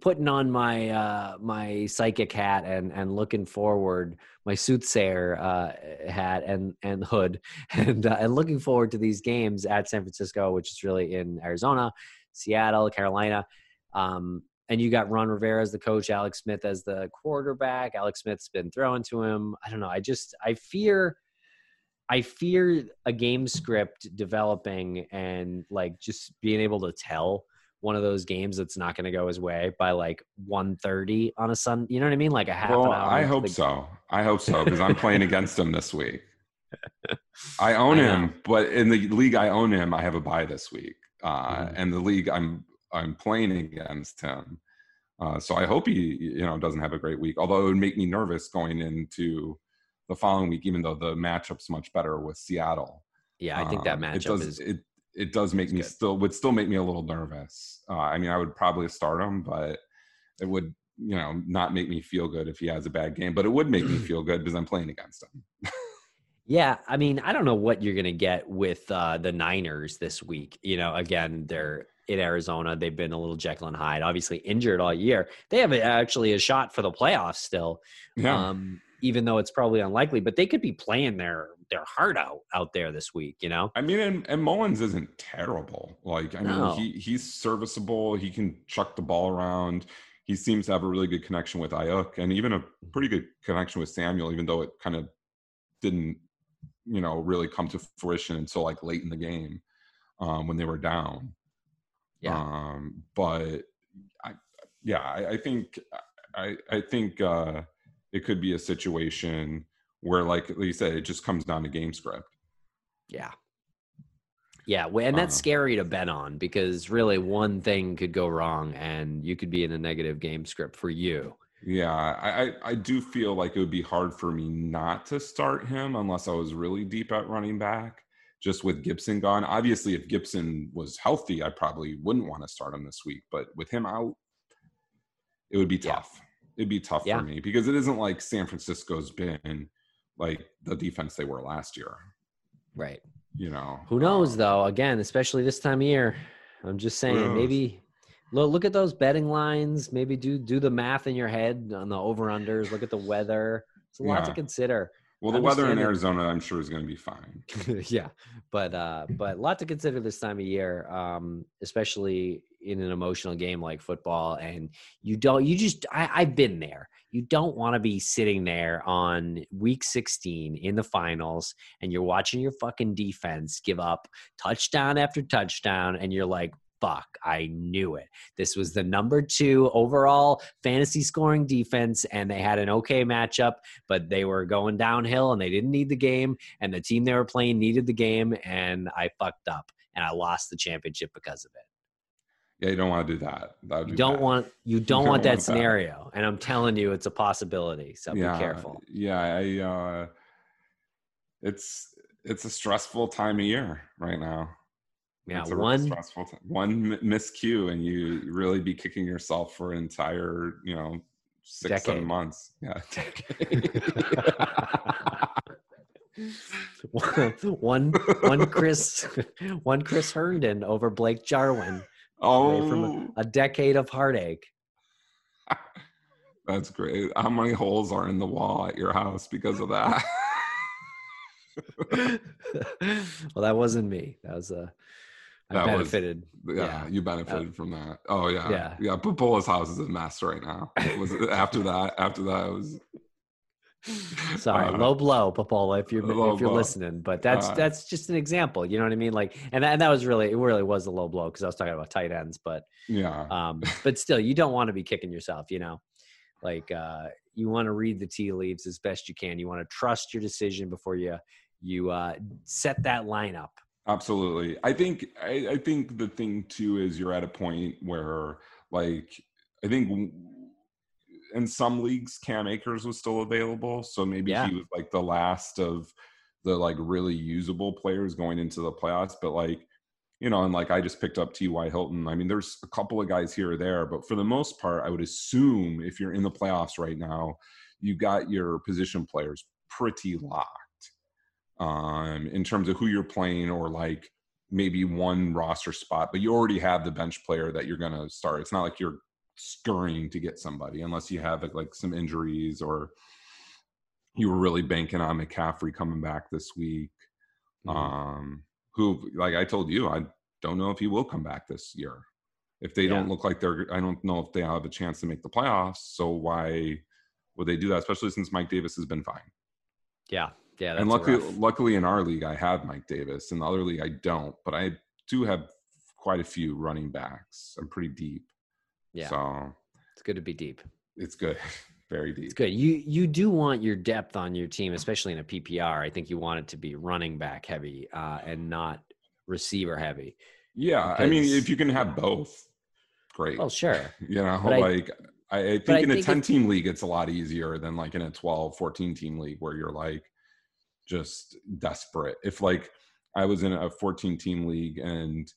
putting on my uh, my psychic hat and and looking forward, my soothsayer uh, hat and and hood, and uh, and looking forward to these games at San Francisco, which is really in Arizona, Seattle, Carolina. Um, and you got Ron Rivera as the coach, Alex Smith as the quarterback. Alex Smith's been throwing to him. I don't know. I just I fear I fear a game script developing and like just being able to tell one of those games that's not going to go his way by like 1.30 on a sun. You know what I mean? Like a half
well,
an hour.
I hope so. I hope so because I'm playing against him this week. I own
I
him, but in the league I own him, I have a bye this week, uh,
Mhm.
and the league I'm I'm playing against him. Uh, so I hope he, you know, doesn't have a great week. Although it would make me nervous going into the following week, even though the matchup's much better with Seattle.
Yeah, I think that
Um,
matchup
it does,
is
It it does make me
good.
still would still make me a little nervous. Uh, I mean, I would probably start him, but it would you know not make me feel good if he has a bad game. But it would make me feel good because I'm playing against him.
Yeah, I mean, I don't know what you're going to get with uh, the Niners this week. You know, again, they're in Arizona. They've been a little Jekyll and Hyde, obviously injured all year. They have actually a shot for the playoffs still,
Yeah,
um, even though it's probably unlikely. But they could be playing their their heart out out there this week. You know,
I mean, and, and Mullens isn't terrible. Like, I mean, he he's serviceable. He can chuck the ball around. He seems to have a really good connection with Aiyuk, and even a pretty good connection with Samuel, even though it kind of didn't, you know, really come to fruition until like late in the game um, when they were down.
Yeah.
Um, but I, yeah, I, I think I I think uh, it could be a situation where, like you said, it just comes down to game script.
yeah, yeah, well, and that's
Uh.
scary to bet on because really one thing could go wrong, and you could be in a negative game script for you.
Yeah, I, I I do feel like it would be hard for me not to start him unless I was really deep at running back. Just with Gibson gone, obviously, if Gibson was healthy, I probably wouldn't want to start him this week. But with him out, it would be
Yeah.
tough. It'd be tough
Yeah.
for me because it isn't like San Francisco's been like the defense they were last year.
Right.
You know,
Who knows
Um,
though? Again, especially this time of year. I'm just saying, maybe look look at those betting lines. Maybe do do the math in your head on the over unders. Look at the weather. It's a lot to consider.
Well, the weather in. Arizona, I'm sure, is going to be fine.
yeah, but uh, but a lot to consider this time of year, um, especially in an emotional game like football. And you don't, you just, I, I've been there. You don't want to be sitting there on week 16 in the finals, and you're watching your fucking defense give up touchdown after touchdown, and you're like. Fuck, I knew it. This was the number two overall fantasy scoring defense, and they had an okay matchup, but they were going downhill and they didn't need the game and the team they were playing needed the game and I fucked up and I lost the championship because of it.
Yeah, you don't want to do that. That
You don't
bad.
want you don't,
don't
want that
want that.
scenario and I'm telling you it's a possibility so be careful.
Yeah, I uh it's it's a stressful time of year right now.
Yeah, one
stressful time. one miscue and you really be kicking yourself for an entire, you know, six
Decade.
seven months. Yeah,
one one Chris one Chris Herndon over Blake Jarwin.
Oh,
from A decade of heartache.
that's great. How many holes are in the wall at your house because of that?
well, that wasn't me. That was a I
That was- yeah,
Yeah.
you benefited from that. Oh yeah,
Yeah.
yeah. Papola's house is a mess right now. It Was after that? After that, it was
Sorry,
Uh,
low blow, Papola, if you're if you're
blow.
listening. But that's
Uh,
that's just an example. You know what I mean? Like, and that, and that was really it. Really was a low blow because I was talking about tight ends. But
yeah.
um, but still, you don't want to be kicking yourself. You know, like uh, you want to read the tea leaves as best you can. You want to trust your decision before you you uh, set that lineup.
Absolutely. I think I, I think the thing too is you're at a point where like I think in some leagues Cam Akers was still available, so maybe
Yeah.
he was like the last of the like really usable players going into the playoffs. But like you know, and like I just picked up T.Y. Hilton. I mean, there's a couple of guys here or there, but for the most part, I would assume if you're in the playoffs right now, you got your position players pretty locked um, in terms of who you're playing or like maybe one roster spot, but you already have the bench player that you're going to start. It's not like you're scurrying to get somebody unless you have like, like some injuries or you were really banking on McCaffrey coming back this week.
Mhm.
Um, who, like I told you, I don't know if he will come back this year. If they don't look like they're, I don't know if they have a chance to make the playoffs. So why would they do that? Especially since Mike Davis has been fine
Yeah, yeah. That's
and luckily,
rough.
luckily in our league, I have Mike Davis. In the other league, I don't. But I do have quite a few running backs. I'm pretty deep,
yeah,
so
it's good to be deep.
it's good, very deep.
It's good. You you do want your depth on your team, especially in a PPR. I think you want it to be running back heavy uh, and not receiver heavy.
Yeah, I mean, if you can have both, great.
Well, sure.
you know,
but
like I, I think
I
in a
think
10
it-
team league, it's a lot easier than like in a 12, 14 team league where you're like just desperate. If like I was in a 14 team league and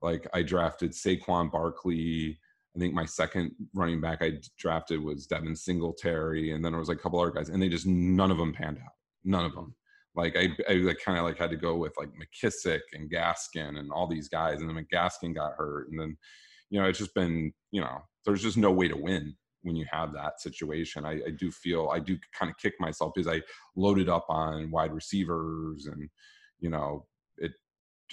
like I drafted Saquon Barkley. I think my second running back I drafted was Devin Singletary, and then there was like a couple other guys, and they just none of them panned out. None of them. Like I, I like kind of like had to go with like McKissic and Gaskin and all these guys, and then McGaskin got hurt, and then you know it's just been you know there's just no way to win when you have that situation. I, I do feel I do kind of kick myself because I loaded up on wide receivers and you know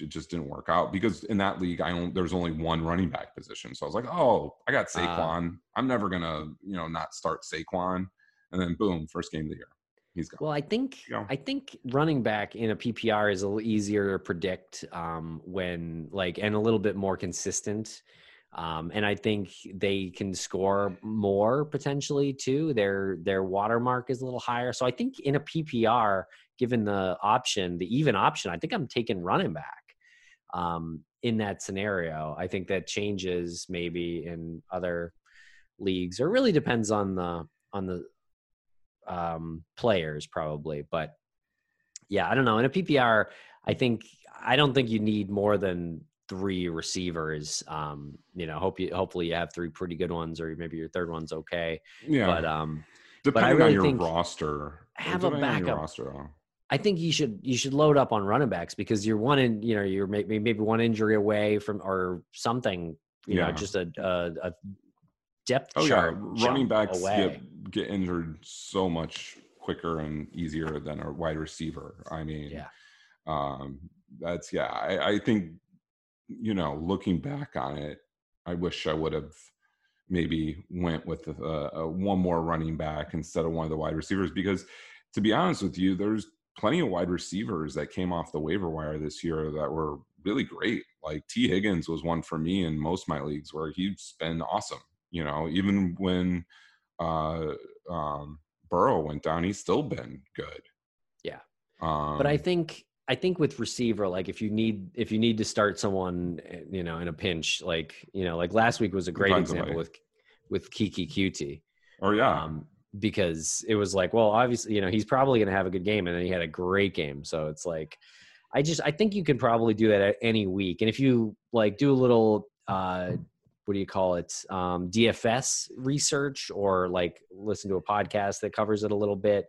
it just didn't work out because in that league I only, there's only one running back position. So I was like, oh, I got
Ah.
Saquon. I'm never gonna you know not start Saquon. And then boom, first game of the year, he's gone.
Well, I think
Yeah.
I think running back in a PPR is a little easier to predict um, when like and a little bit more consistent. Um, and I think they can score more potentially too. Their their watermark is a little higher. So I think in a PPR, given the option, the even option, I think I'm taking running back um, in that scenario. I think that changes maybe in other leagues, or really depends on the on the um, players probably. But yeah, I don't know. In a PPR, I think I don't think you need more than three receivers. Um, you know, hope you hopefully you have three pretty good ones, or maybe your third one's okay.
yeah,
But um,
depending
really
on your roster,
have a
depending on your
backup.
roster.
I think you should you should load up on running backs because you're one in you know you're maybe maybe one injury away from or something. You know, just a a, a depth
Oh yeah, running backs
away.
get get injured so much quicker and easier than a wide receiver. I mean,
Yeah.
um, that's yeah. I, I think you know, looking back on it, I wish I would have maybe went with a, a one more running back instead of one of the wide receivers because, to be honest with you, there's plenty of wide receivers that came off the waiver wire this year that were really great. Like Tee Higgins was one for me in most of my leagues where he's been awesome. You know, even when uh, um, Burrow went down, he's still been good.
Yeah.
Um,
but I think I think with receiver, like if you need if you need to start someone, eh, you know, in a pinch, like you know, like last week was a great example with with Keke Coutee.
or yeah,
um, because it was like, well, obviously, you know, he's probably going to have a good game, and then he had a great game, so it's like, I just I think you can probably do that at any week, and if you like do a little. uh what do you call it um, dfs research or like listen to a podcast that covers it a little bit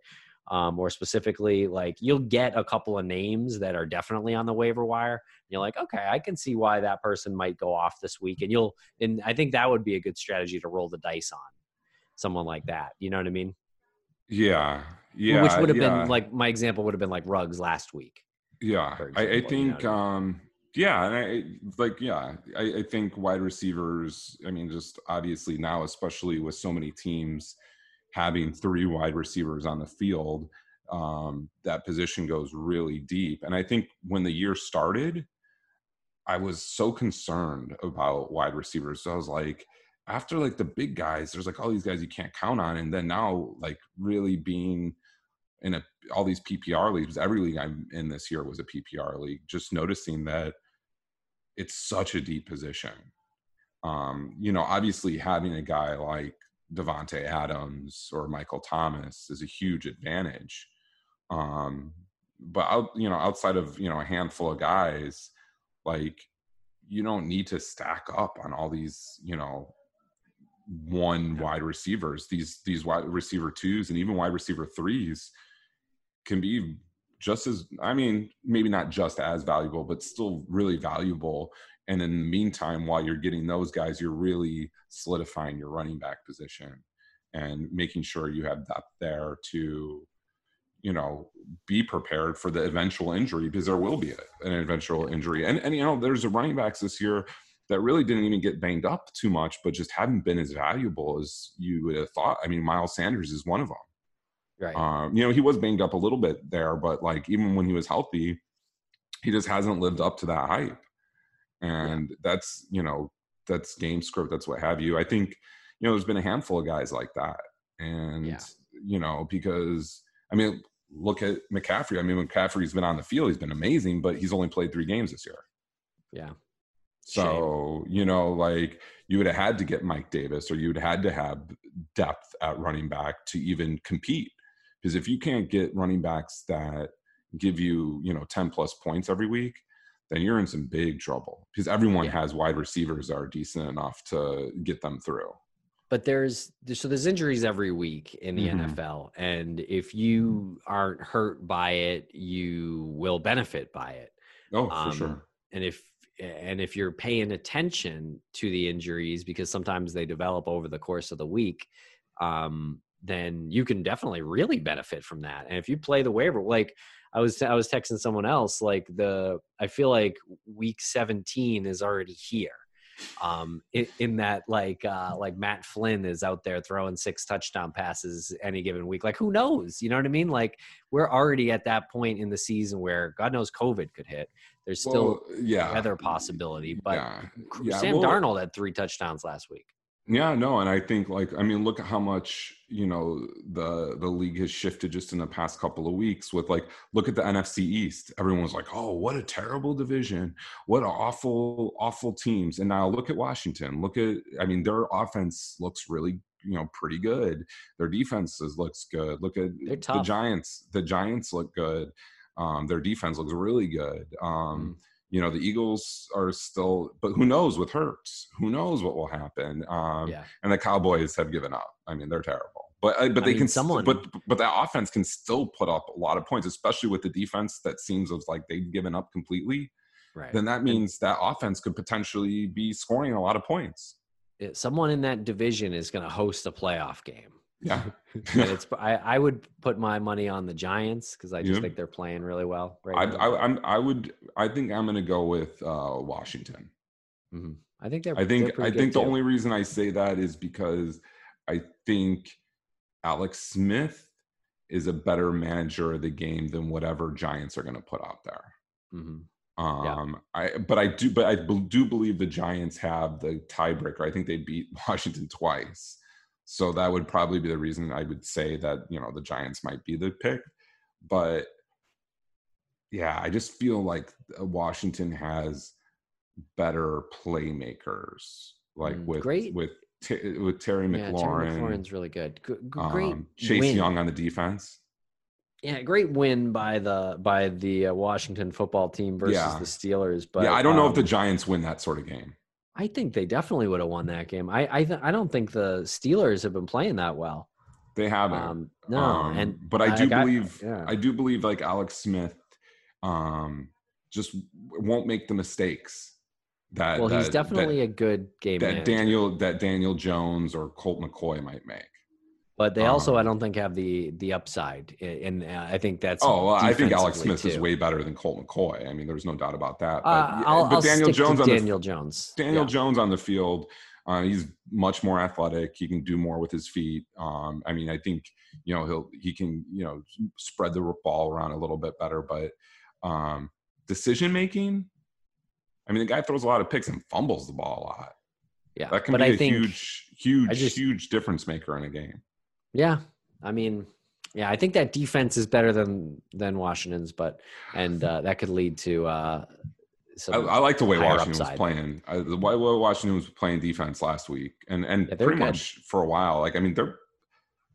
um, more specifically, like you'll get a couple of names that are definitely on the waiver wire. And you're like, okay, I can see why that person might go off this week, and you'll. And I think that would be a good strategy to roll the dice on someone like that. You know what I mean?
yeah, yeah.
Which would have
yeah.
been like my example would have been like Ruggs last week.
Yeah, I, I
example, you know
think,
I
um, yeah, and I like, yeah, I, I think wide receivers. I mean, just obviously now, especially with so many teams having three wide receivers on the field, um, that position goes really deep. And I think when the year started, I was so concerned about wide receivers. So I was like, after like the big guys, there's like all these guys you can't count on, and then now like really being in a all these PPR leagues, every league I'm in this year was a PPR league. Just noticing that it's such a deep position. Um, you know, obviously having a guy like Davante Adams or Michael Thomas is a huge advantage. Um, but out, you know, outside of you know a handful of guys, like you don't need to stack up on all these, you know, one wide receivers. These these wide receiver twos and even wide receiver threes can be just as I mean, maybe not just as valuable, but still really valuable. And in the meantime, while you're getting those guys, you're really solidifying your running back position and making sure you have depth there to, you know, be prepared for the eventual injury because there will be an eventual injury. And and you know, there's a running backs this year that really didn't even get banged up too much, but just haven't been as valuable as you would have thought. I mean, Miles Sanders is one of them.
Right.
Um, you know, he was banged up a little bit there, but like even when he was healthy, he just hasn't lived up to that hype. And that's, you know, that's game script, that's what have you. I think, you know, there's been a handful of guys like that. And,
Yeah.
you know, because I mean, look at McCaffrey. I mean, when McCaffrey's been on the field, he's been amazing, but he's only played three games this year.
yeah.
So, you know, like you would have had to get Mike Davis or you would have had to have depth at running back to even compete. Because if you can't get running backs that give you, you know, 10 plus points every week, then you're in some big trouble because everyone
Yeah.
has wide receivers that are decent enough to get them through.
but there's so there's injuries every week in the
Mhm.
NFL, and if you aren't hurt by it, you will benefit by it.
Oh, for
Um,
sure.
And if and if you're paying attention to the injuries because sometimes they develop over the course of the week, um, then you can definitely really benefit from that. And if you play the waiver, like I was I was texting someone else, like the I feel like week 17 is already here. Um, in, in that like uh, like Matt Flynn is out there throwing six touchdown passes any given week. Like who knows? You know what I mean? Like we're already at that point in the season where God knows COVID could hit. There's still
Well, yeah.
weather possibility, but
yeah. Yeah,
Sam
well-
Darnold had three touchdowns last week.
Yeah, no, and I think like I mean, look at how much you know the the league has shifted just in the past couple of weeks. With like, look at the NFC East. Everyone was like, "Oh, what a terrible division! What awful, awful teams!" And now look at Washington. Look at, I mean, their offense looks really you know pretty good. Their defenses looks good. Look at the. Giants. The Giants look good. Um, their defense looks really good. Um,
Mm.
you know the eagles are still but who knows with hurts who knows what will happen um
yeah,
and the cowboys have given up i mean they're terrible but uh, but
I
they
mean,
can
someone-
but but that offense can still put up a lot of points especially with the defense that seems as like they've given up completely
right.
then that means that offense could potentially be scoring a lot of points
Someone in that division is going to host a playoff game.
Yeah
it's I, I would put my money on the Giants because I just
Yeah.
think they're playing really well right
I,
now.
I i'm i would i think i'm gonna go with uh washington
Mhm. I think they're.
I think
they're
I think the
too.
only reason I say that is because I think Alex Smith is a better manager of the game than whatever Giants are going to put out there.
Mhm.
Um, I but I do but I do believe the Giants have the tiebreaker. I think they beat Washington twice, so that would probably be the reason I would say that you know the Giants might be the pick. But yeah, I just feel like uh, Washington has better playmakers, like
Mm,
with
great.
with T- with Terry
Yeah, Terry
McLaurin,
McLaurin's really good. G- g- great
um, Chase
win.
Young on the defense.
Yeah, great win by the by the uh, Washington football team versus
Yeah.
the Steelers. But
yeah, I don't know if the
um,
Giants win that sort of game.
I think they definitely would have won that game. I I, th- I don't think the Steelers have been playing that well.
They haven't.
Um, no,
Um,
and
but I do
got-
believe
yeah.
I do believe like Alex Smith um just won't make the mistakes that
well, he's
that-
definitely a good game
that, that
manager.
Daniel that Daniel Jones or Colt McCoy might make.
But they also, I
um,
don't think, have the the upside, and uh, I think that's.
Oh, well, I think Alex Smith is way better than Colt McCoy. I mean, there's no doubt about that. But,
Uh, I'll,
but
I'll
Daniel Jones on the
Daniel Jones.
Daniel
Yeah.
Jones on the field, uh, he's much more athletic. He can do more with his feet. Um, I mean, I think you know he'll he can you know spread the ball around a little bit better. But um, decision making, I mean, the guy throws a lot of picks and fumbles the ball a lot.
Yeah,
That can
but
be
I
a
think,
huge, huge,
just-
huge difference maker in a game.
Yeah, I mean, yeah, I think that defense is better than than Washington's, but and uh, that could lead to uh, some.
I, I like the way Washington
upside.
was playing. I, the way Washington was playing defense last week, and and
Yeah,
pretty
good.
much for a while. Like I mean, they're,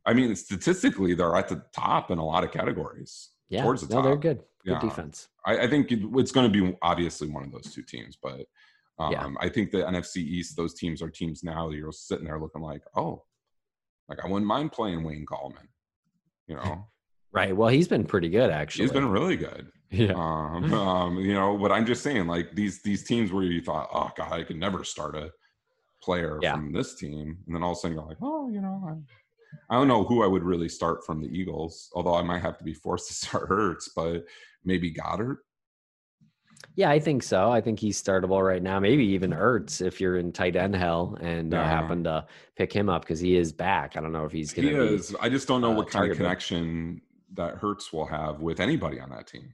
I mean, statistically, they're at the top in a lot of categories.
yeah,
towards the
no, they're
top.
good. Good
Yeah.
defense.
I, I think it, it's going to be obviously one of those two teams, but um,
Yeah.
I think the NFC East, those teams are teams now that you're sitting there looking like, oh, like I wouldn't mind playing Wayne Gallman. You know,
Right. Well, he's been pretty good actually.
he's been really good.
yeah.
Um, um, you know, but I'm just saying, like these these teams where you thought, oh god, I could never start a player
Yeah.
from this team, and then all of a sudden you're like, oh, you know, I, I don't know who I would really start from the Eagles, although I might have to be forced to start Hurts, but maybe Goedert.
Yeah, I think so. I think he's startable right now. Maybe even Ertz if you're in tight end hell and uh, happen to pick him up because he is back. I don't know if he's going
He
to be.
is. I just don't know
uh,
what kind of connection that Hurts will have with anybody on that team.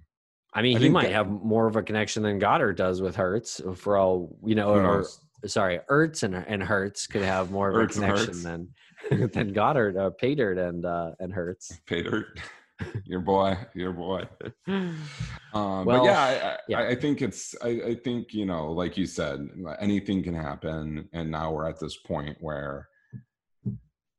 I mean,
I
he might
that-
have more of a connection than Goedert does with Hurts. For all you know, or sorry, Ertz and and Hurts could have more of
Ertz
a connection than than Goedert, uh, Paydirt, and uh, and Hurts.
Pater. your boy, your boy. Um,
Well,
but yeah, I, I,
yeah.
I think it's. I, I think you know, like you said, anything can happen, and now we're at this point where,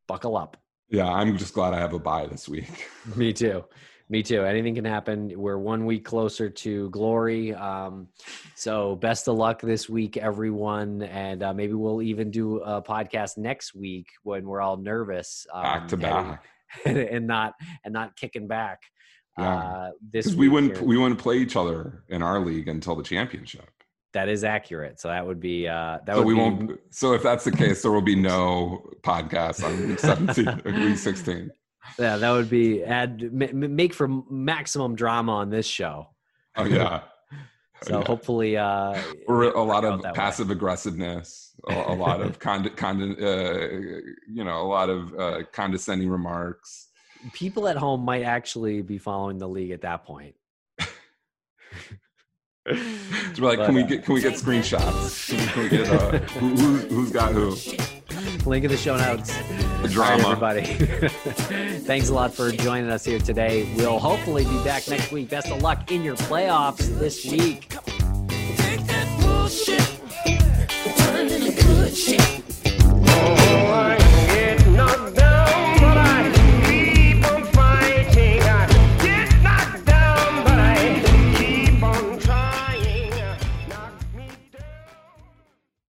Buckle up.
yeah, I'm just glad I have a bye this week.
Me too. Me too. Anything can happen. We're one week closer to glory. Um, so best of luck this week, everyone. And uh, maybe we'll even do a podcast next week when we're all nervous, um,
Back to back.
and not and not kicking back.
Yeah.
Uh, this
we wouldn't
here.
we wouldn't play each other in our league until the championship.
that is accurate. So that would be uh, that
so
would
we
be,
won't. So if that's the case, there will be no podcast on week 17, week 16.
Yeah, that would be add make for maximum drama on this show.
Oh yeah.
So
Yeah.
hopefully, uh,
or a lot of
that way.
passive aggressiveness, a, a lot of con, con, uh, you know, a lot of uh, condescending remarks
people at home might actually be following the league at that point.
We're like,
but,
can we
uh,
get can we get screenshots? Can we, get uh, who, who's got who?
Link in the show notes.
The
drama, right, everybody. Thanks a lot for joining us here today. We'll hopefully be back next week. Best of luck in your playoffs this week. Take that bullshit, turn into good shit. Oh,